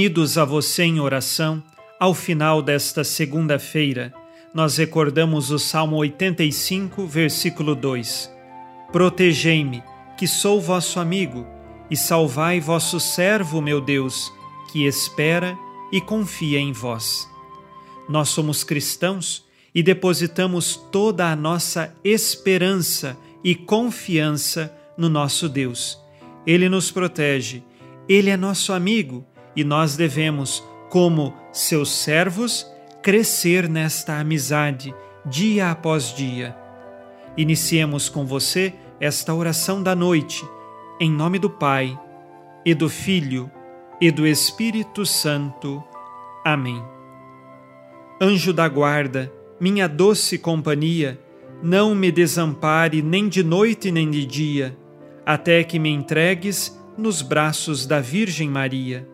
Unidos a você em oração, ao final desta segunda-feira, nós recordamos o Salmo 85, versículo 2: Protegei-me, que sou vosso amigo, e salvai vosso servo, meu Deus, que espera e confia em vós. Nós somos cristãos e depositamos toda a nossa esperança e confiança no nosso Deus. Ele nos protege, ele é nosso amigo e nós devemos como seus servos, crescer nesta amizade dia após dia. Iniciemos com você esta oração da noite, em nome do Pai, e do Filho, e do Espírito Santo. Amém. Anjo da guarda, minha doce companhia, não me desampare nem de noite nem de dia, até que me entregues nos braços da Virgem Maria.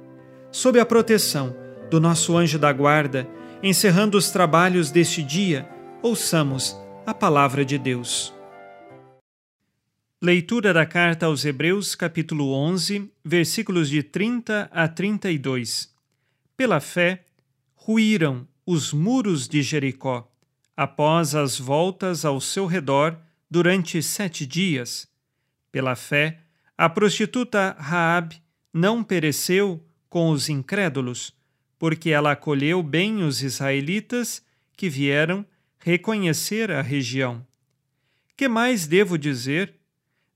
Sob a proteção do nosso anjo da guarda, encerrando os trabalhos deste dia, ouçamos a palavra de Deus. Leitura da carta aos Hebreus, capítulo 11, versículos de 30 a 32. Pela fé, ruíram os muros de Jericó, após as voltas ao seu redor durante sete dias. Pela fé, a prostituta Raabe não pereceu com os incrédulos, porque ela acolheu bem os israelitas que vieram reconhecer a região. Que mais devo dizer?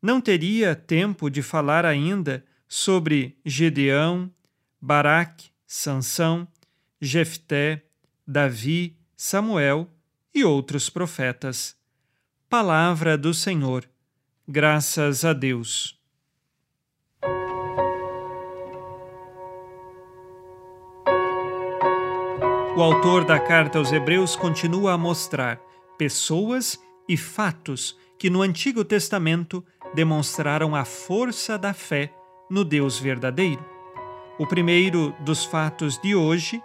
Não teria tempo de falar ainda sobre Gedeão, Baraque, Sansão, Jefté, Davi, Samuel e outros profetas. Palavra do Senhor. Graças a Deus. O autor da carta aos Hebreus continua a mostrar pessoas e fatos que no Antigo Testamento demonstraram a força da fé no Deus verdadeiro. O primeiro dos fatos de hoje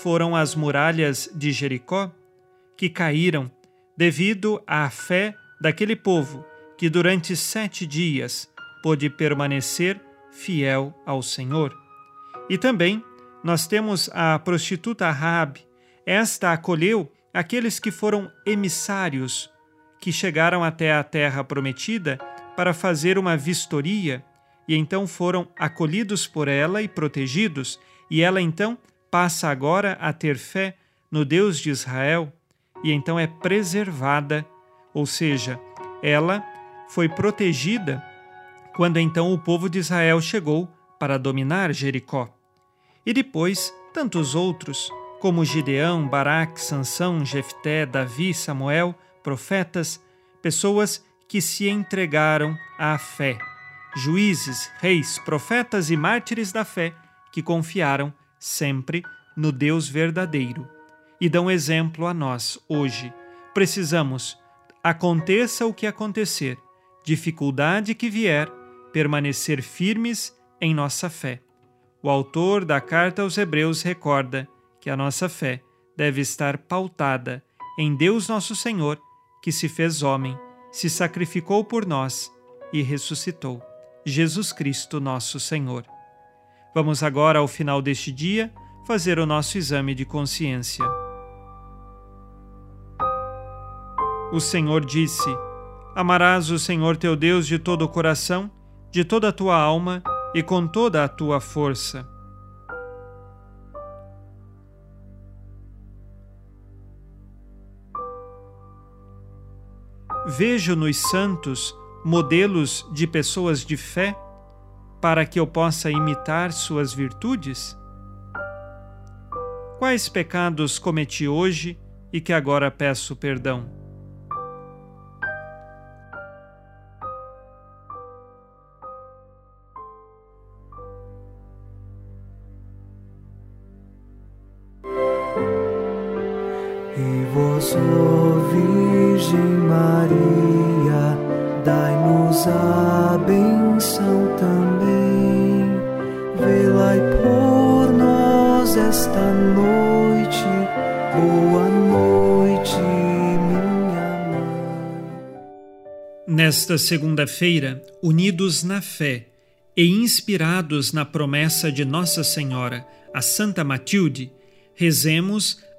foram as muralhas de Jericó, que caíram devido à fé daquele povo que durante sete dias pôde permanecer fiel ao Senhor. E também nós temos a prostituta Rabi. Esta acolheu aqueles que foram emissários, que chegaram até a terra prometida para fazer uma vistoria e então foram acolhidos por ela e protegidos, e ela então passa agora a ter fé no Deus de Israel e então é preservada, ou seja, ela foi protegida quando então o povo de Israel chegou para dominar Jericó. E depois, tantos outros, como Gideão, Baraque, Sansão, Jefté, Davi, Samuel, profetas, pessoas que se entregaram à fé, juízes, reis, profetas e mártires da fé que confiaram sempre no Deus verdadeiro e dão exemplo a nós hoje. Precisamos, aconteça o que acontecer, dificuldade que vier, permanecer firmes em nossa fé o autor da carta aos Hebreus recorda que a nossa fé deve estar pautada em Deus Nosso Senhor, que se fez homem, se sacrificou por nós e ressuscitou. Jesus Cristo, nosso Senhor. Vamos agora, ao final deste dia, fazer o nosso exame de consciência. O Senhor disse: Amarás o Senhor teu Deus de todo o coração, de toda a tua alma e com toda a tua força. Vejo nos santos modelos de pessoas de fé para que eu possa imitar suas virtudes? Quais pecados cometi hoje e que agora peço perdão? E vós, ó Virgem Maria, dai-nos a benção também. Velai por nós esta noite. Boa noite, minha mãe. Nesta segunda-feira, unidos na fé e inspirados na promessa de Nossa Senhora, a Santa Matilde, rezemos